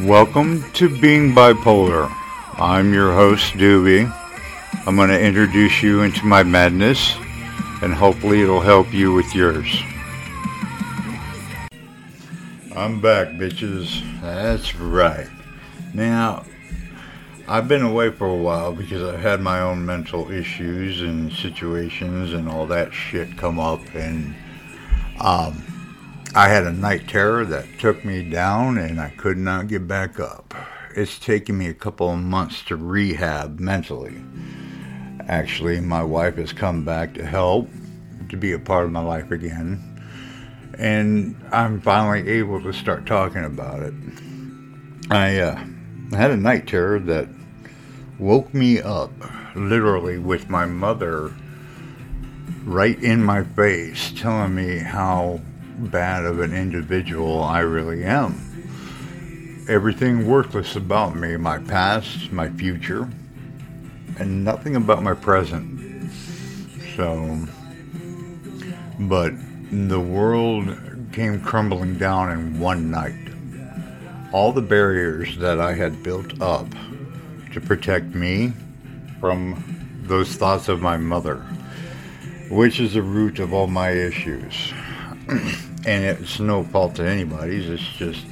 Welcome to Being Bipolar. I'm your host, Doobie. I'm going to introduce you into my madness, and hopefully it'll help you with yours. I'm back, bitches. That's right. Now, I've been away for a while because I've had my own mental issues and situations and all that shit come up, and um, I had a night terror that took me down, and I could not get back up. It's taken me a couple of months to rehab mentally. Actually, my wife has come back to help, to be a part of my life again, and I'm finally able to start talking about it. I uh, had a night terror that woke me up literally with my mother right in my face telling me how bad of an individual I really am. Everything worthless about me, my past, my future, and nothing about my present. So, but the world came crumbling down in one night. All the barriers that I had built up to protect me from those thoughts of my mother, which is the root of all my issues. and it's no fault to anybody's, it's just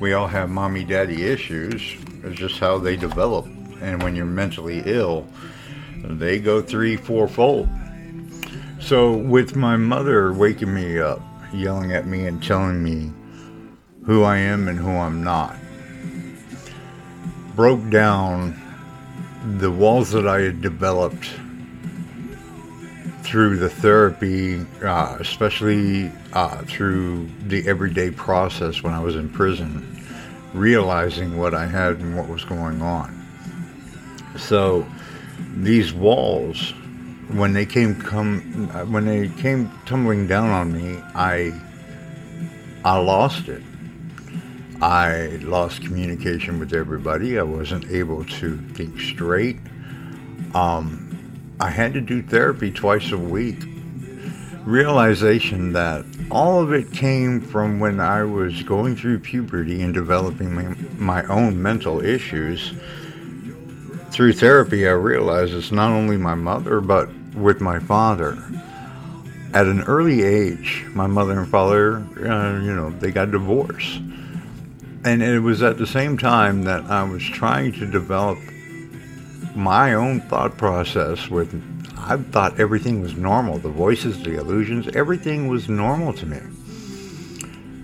we all have mommy daddy issues. It's just how they develop. And when you're mentally ill, they go three, four fold. So, with my mother waking me up, yelling at me and telling me who I am and who I'm not, broke down the walls that I had developed through the therapy, uh, especially uh, through the everyday process when I was in prison, realizing what I had and what was going on. So these walls, when they came come when they came tumbling down on me, I I lost it. I lost communication with everybody. I wasn't able to think straight. Um, I had to do therapy twice a week. Realization that all of it came from when I was going through puberty and developing my, my own mental issues. Through therapy, I realized it's not only my mother, but with my father. At an early age, my mother and father, uh, you know, they got divorced and it was at the same time that I was trying to develop my own thought process with I thought everything was normal the voices the illusions everything was normal to me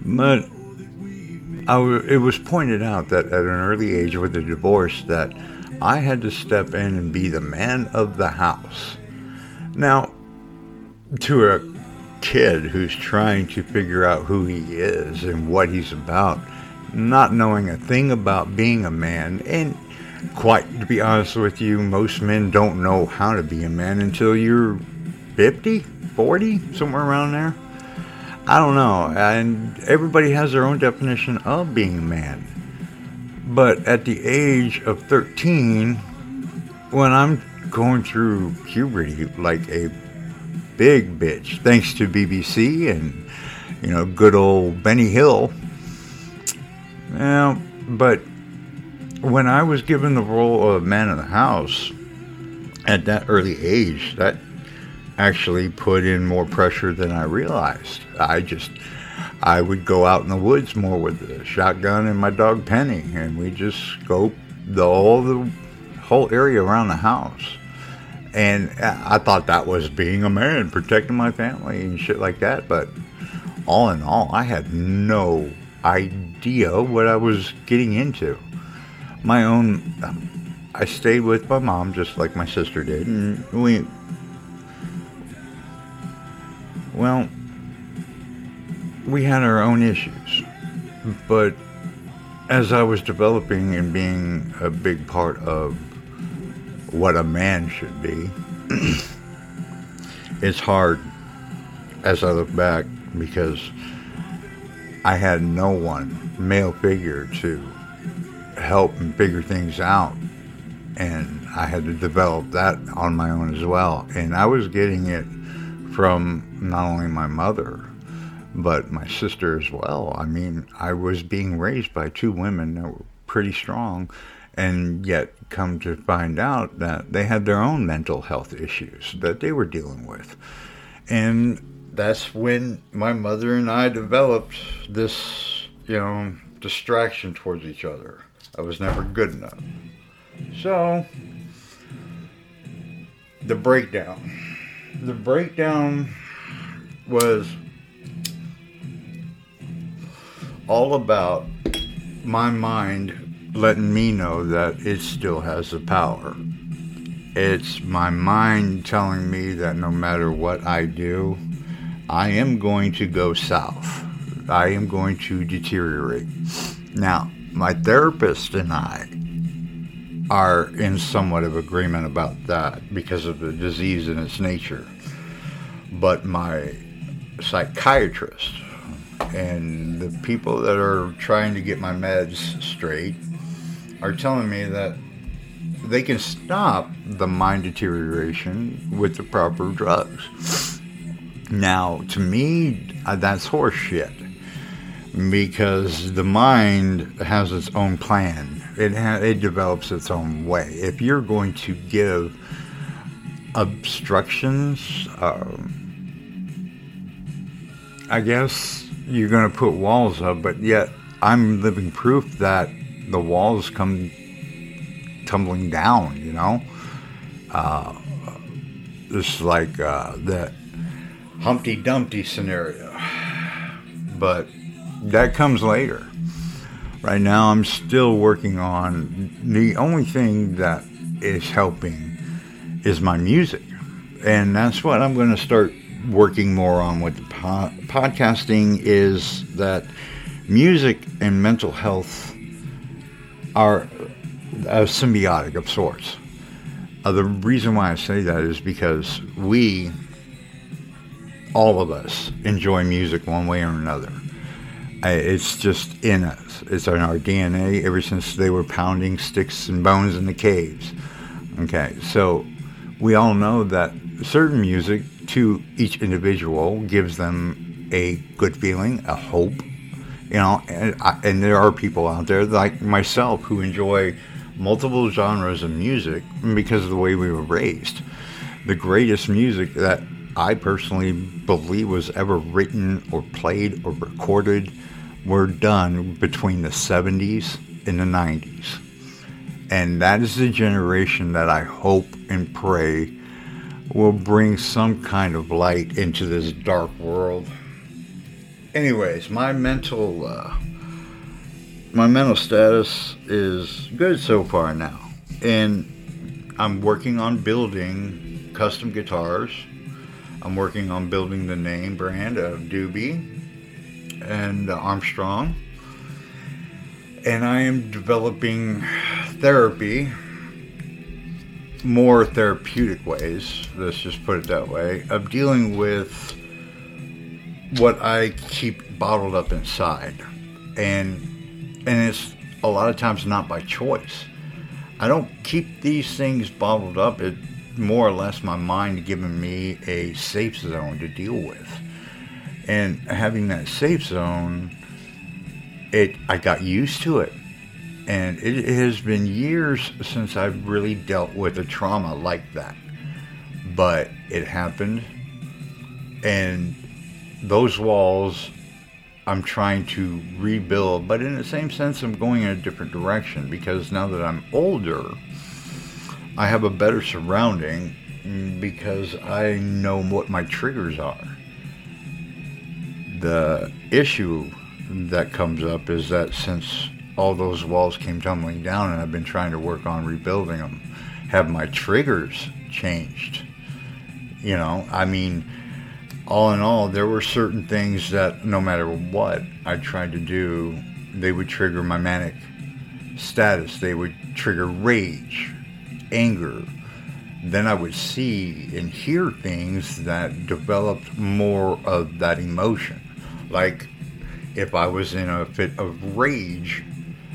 but it was pointed out that at an early age with the divorce that I had to step in and be the man of the house now to a kid who's trying to figure out who he is and what he's about not knowing a thing about being a man. And quite to be honest with you, most men don't know how to be a man until you're 50, 40, somewhere around there. I don't know. And everybody has their own definition of being a man. But at the age of 13, when I'm going through puberty like a big bitch, thanks to BBC and, you know, good old Benny Hill, yeah, but when I was given the role of man of the house at that early age, that actually put in more pressure than I realized. I just, I would go out in the woods more with the shotgun and my dog Penny, and we just scope the whole the whole area around the house. And I thought that was being a man, protecting my family and shit like that. But all in all, I had no idea what I was getting into. My own, um, I stayed with my mom just like my sister did, and we, well, we had our own issues. But as I was developing and being a big part of what a man should be, it's hard as I look back because I had no one, male figure, to help and figure things out. And I had to develop that on my own as well. And I was getting it from not only my mother, but my sister as well. I mean, I was being raised by two women that were pretty strong, and yet come to find out that they had their own mental health issues that they were dealing with. And that's when my mother and I developed this, you know, distraction towards each other. I was never good enough. So, the breakdown. The breakdown was all about my mind letting me know that it still has the power. It's my mind telling me that no matter what I do, I am going to go south. I am going to deteriorate. Now, my therapist and I are in somewhat of agreement about that because of the disease and its nature. But my psychiatrist and the people that are trying to get my meds straight are telling me that they can stop the mind deterioration with the proper drugs. Now, to me, uh, that's horseshit because the mind has its own plan. It ha- it develops its own way. If you're going to give obstructions, um, I guess you're going to put walls up, but yet I'm living proof that the walls come tumbling down, you know? Uh, it's like uh, that Humpty Dumpty scenario. But that comes later. Right now, I'm still working on the only thing that is helping is my music. And that's what I'm going to start working more on with the po- podcasting is that music and mental health are a symbiotic of sorts. Uh, the reason why I say that is because we, all of us, enjoy music one way or another. It's just in us. It's in our DNA ever since they were pounding sticks and bones in the caves. Okay, so we all know that certain music to each individual gives them a good feeling, a hope, you know, and, and there are people out there like myself who enjoy multiple genres of music because of the way we were raised. The greatest music that I personally believe was ever written or played or recorded were done between the 70s and the 90s. And that is the generation that I hope and pray will bring some kind of light into this dark world. Anyways, my mental uh, my mental status is good so far now, and I'm working on building custom guitars. I'm working on building the name brand of Doobie and Armstrong, and I am developing therapy more therapeutic ways, let's just put it that way, of dealing with what I keep bottled up inside. And and it's a lot of times not by choice. I don't keep these things bottled up. It more or less my mind giving me a safe zone to deal with. And having that safe zone, it I got used to it and it has been years since I've really dealt with a trauma like that. But it happened, and those walls I'm trying to rebuild, but in the same sense, I'm going in a different direction because now that I'm older, I have a better surrounding mm, because I know what my triggers are. The issue that comes up is that since all those walls came tumbling down, and I've been trying to work on rebuilding them. Have my triggers changed? You know, I mean, all in all, there were certain things that no matter what I tried to do, they would trigger my manic status. They would trigger rage, anger. Then I would see and hear things that developed more of that emotion. Like if I was in a fit of rage,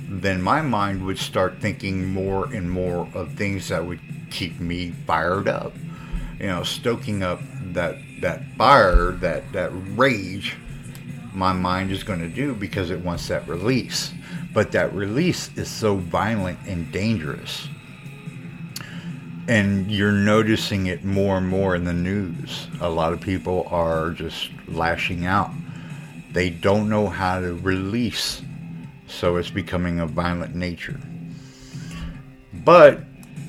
then my mind would start thinking more and more of things that would keep me fired up. You know, stoking up that that fire, that that rage my mind is going to do because it wants that release. But that release is so violent and dangerous. And you're noticing it more and more in the news. A lot of people are just lashing out. They don't know how to release, so it's becoming a violent nature. But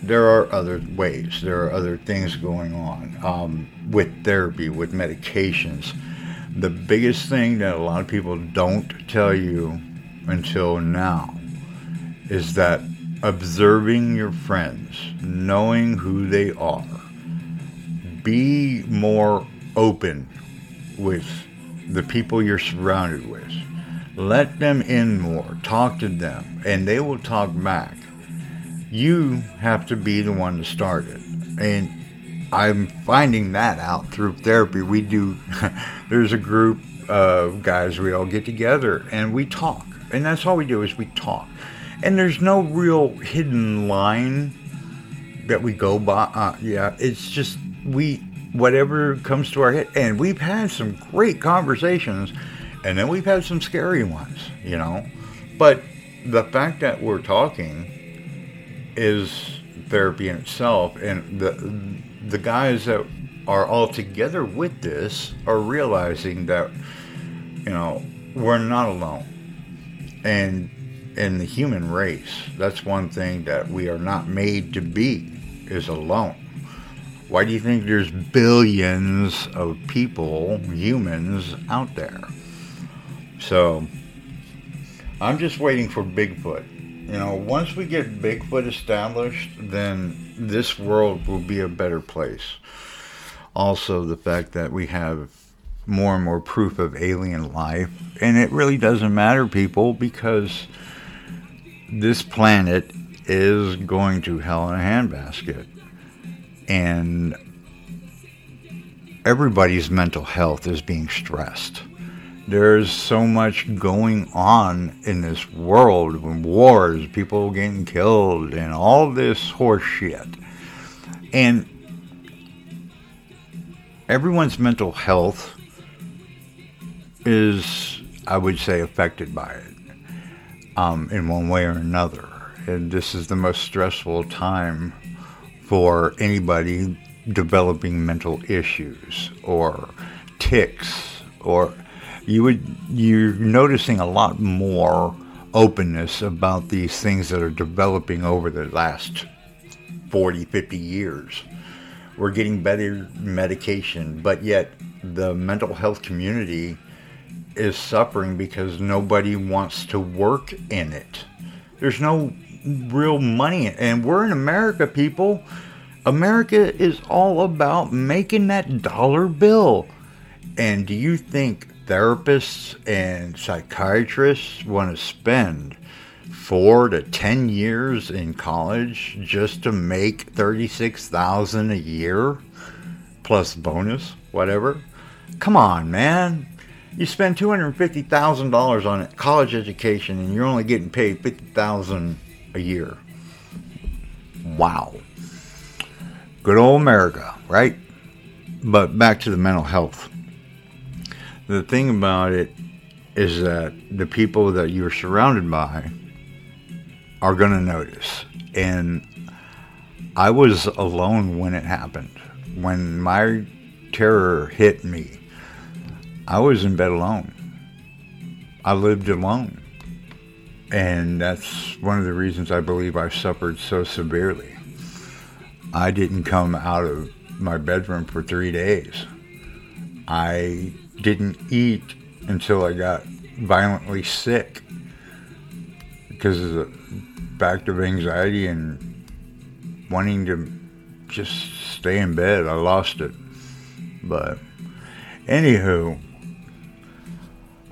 there are other ways. There are other things going on um, with therapy, with medications. The biggest thing that a lot of people don't tell you until now is that observing your friends, knowing who they are, be more open with the people you're surrounded with. Let them in more. Talk to them, and they will talk back you have to be the one to start it. And I'm finding that out through therapy. We do, there's a group of guys, we all get together and we talk. And that's all we do is we talk. And there's no real hidden line that we go by. Uh, yeah, it's just we, whatever comes to our head. And we've had some great conversations and then we've had some scary ones, you know. But the fact that we're talking, is therapy in itself, and the the guys that are all together with this are realizing that you know we're not alone, and in the human race, that's one thing that we are not made to be is alone. Why do you think there's billions of people, humans, out there? So, I'm just waiting for Bigfoot you know, once we get Bigfoot established, then this world will be a better place. Also, the fact that we have more and more proof of alien life, and it really doesn't matter, people, because this planet is going to hell in a handbasket. And everybody's mental health is being stressed there's so much going on in this world wars, people getting killed, and all this horse shit. And everyone's mental health is, I would say, affected by it um, in one way or another. And this is the most stressful time for anybody developing mental issues or tics or you would you're noticing a lot more openness about these things that are developing over the last 40 50 years. We're getting better medication but yet the mental health community is suffering because nobody wants to work in it. There's no real money and we're in america people america is all about making that dollar bill and do you think therapists and psychiatrists want to spend four to ten years in college just to make thirty-six thousand a year plus bonus, whatever. Come on, man. You spend two hundred fifty thousand dollars on a college education, and you're only getting paid fifty thousand a year. Wow. Good old America, right? But back to the mental health the thing about it is that the people that you're surrounded by are going to notice. And I was alone when it happened. When my terror hit me, I was in bed alone. I lived alone. And that's one of the reasons I believe I suffered so severely. I didn't come out of my bedroom for three days. I didn't eat until I got violently sick because of the fact of anxiety and wanting to just stay in bed. I lost it. But, anywho,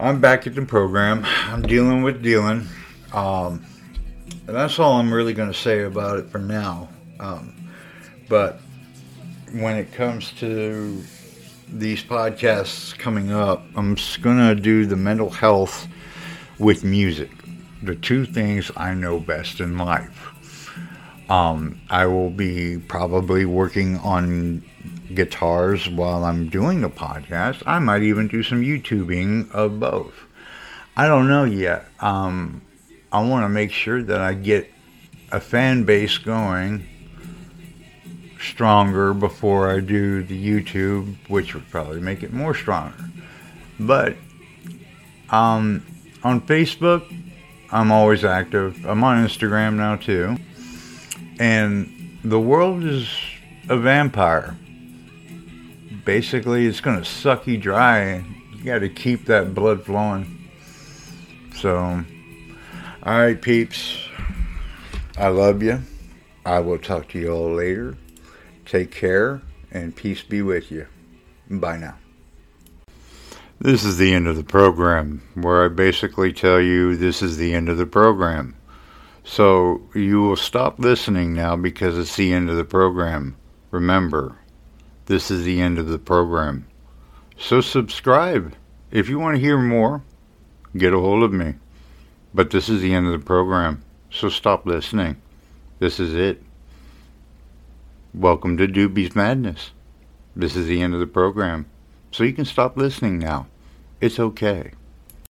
I'm back at the program. I'm dealing with dealing. Um, that's all I'm really going to say about it for now. Um, but when it comes to these podcasts coming up, I'm going to do the mental health with music. The two things I know best in life. Um, I will be probably working on guitars while I'm doing the podcast. I might even do some YouTubing of both. I don't know yet. Um, I want to make sure that I get a fan base going stronger before I do the YouTube, which would probably make it more stronger. But um, on Facebook, I'm always active. I'm on Instagram now too. And the world is a vampire. Basically, it's going to suck you dry. You got to keep that blood flowing. So, all right, peeps. I love you. I will talk to you all later. Take care and peace be with you. Bye now. This is the end of the program, where I basically tell you this is the end of the program. So you will stop listening now because it's the end of the program. Remember, this is the end of the program. So subscribe. If you want to hear more, get a hold of me. But this is the end of the program. So stop listening. This is it. Welcome to Doobie's Madness. This is the end of the program. So you can stop listening now. It's okay.